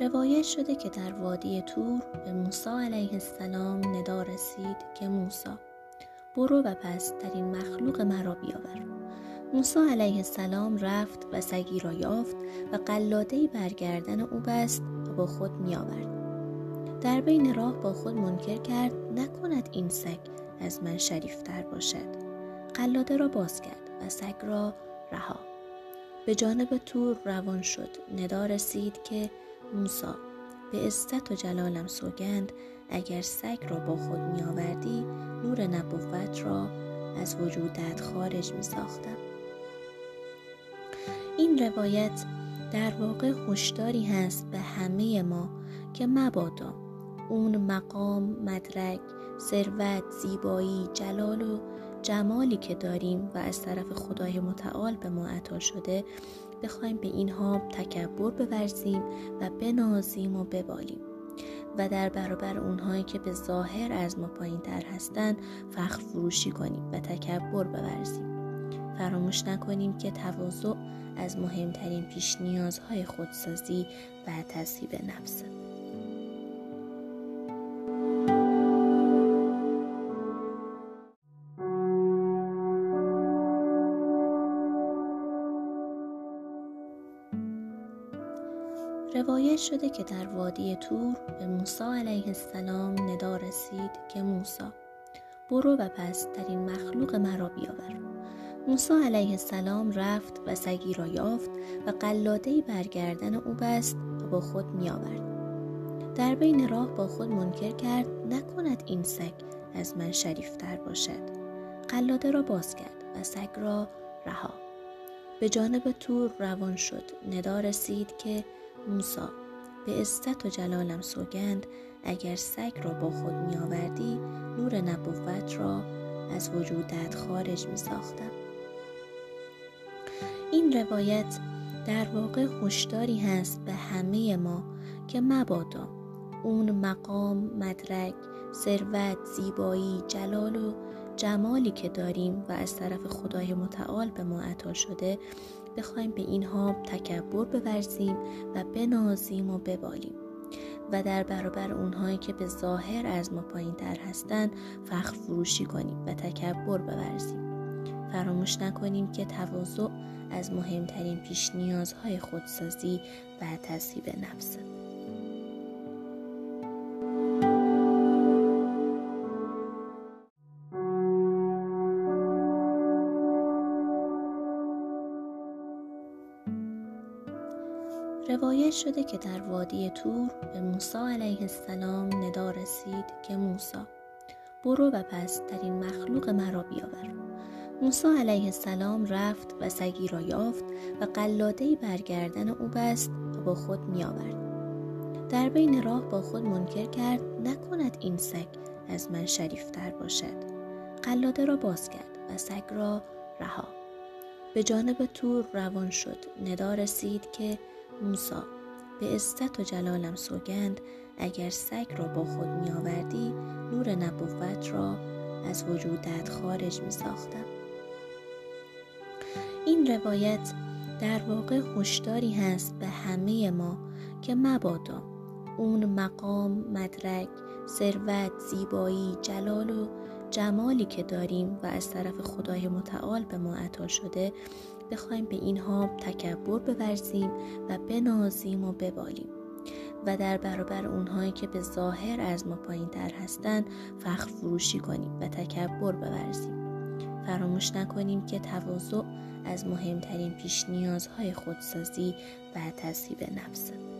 روایت شده که در وادی تور به موسی علیه السلام ندا رسید که موسی برو و پس در این مخلوق مرا بیاور. موسی علیه السلام رفت و سگی را یافت و قلاده برگردن او بست و با خود میآورد. در بین راه با خود منکر کرد نکند این سگ از من شریفتر باشد. قلاده را باز کرد و سگ را رها. به جانب تور روان شد. ندا رسید که موسا به عزت و جلالم سوگند اگر سگ را با خود می آوردی نور نبوت را از وجودت خارج می ساختم این روایت در واقع هشداری هست به همه ما که مبادا اون مقام مدرک ثروت زیبایی جلال و جمالی که داریم و از طرف خدای متعال به ما عطا شده بخوایم به اینها تکبر بورزیم و بنازیم و ببالیم. و در برابر اونهایی که به ظاهر از ما پایین تر هستند فخر فروشی کنیم و تکبر بورزیم. فراموش نکنیم که تواضع از مهمترین پیش نیازهای خودسازی و تصیب نفسه روایت شده که در وادی تور به موسی علیه السلام ندا رسید که موسی برو و پس در این مخلوق مرا بیاور. موسی علیه السلام رفت و سگی را یافت و قلاده برگردن او بست و با خود می آورد. در بین راه با خود منکر کرد نکند این سگ از من شریفتر باشد. قلاده را باز کرد و سگ را رها. به جانب تور روان شد. ندا رسید که موسا به عزت و جلالم سوگند اگر سگ را با خود می آوردی نور نبوت را از وجودت خارج می ساختم این روایت در واقع هشداری هست به همه ما که مبادا اون مقام مدرک ثروت زیبایی جلال و جمالی که داریم و از طرف خدای متعال به ما عطا شده بخوایم به اینها تکبر بورزیم و بنازیم و ببالیم. و در برابر اونهایی که به ظاهر از ما پایین تر هستند فخر فروشی کنیم و تکبر بورزیم. فراموش نکنیم که تواضع از مهمترین پیش نیازهای خودسازی و تصیب نفسه روایت شده که در وادی تور به موسی علیه السلام ندا رسید که موسی برو و پس در این مخلوق مرا بیاور. موسی علیه السلام رفت و سگی را یافت و قلاده برگردن او بست و با خود می آورد. در بین راه با خود منکر کرد نکند این سگ از من شریفتر باشد. قلاده را باز کرد و سگ را رها. به جانب تور روان شد. ندا رسید که موسا به عزت و جلالم سوگند اگر سگ را با خود می آوردی نور نبوت را از وجودت خارج می ساختم این روایت در واقع هشداری هست به همه ما که مبادا اون مقام مدرک ثروت زیبایی جلال و جمالی که داریم و از طرف خدای متعال به ما عطا شده بخوایم به اینها تکبر بورزیم و بنازیم و ببالیم. و در برابر اونهایی که به ظاهر از ما پایین تر هستند فخر فروشی کنیم و تکبر بورزیم. فراموش نکنیم که تواضع از مهمترین پیش نیازهای خودسازی و تصیب نفسه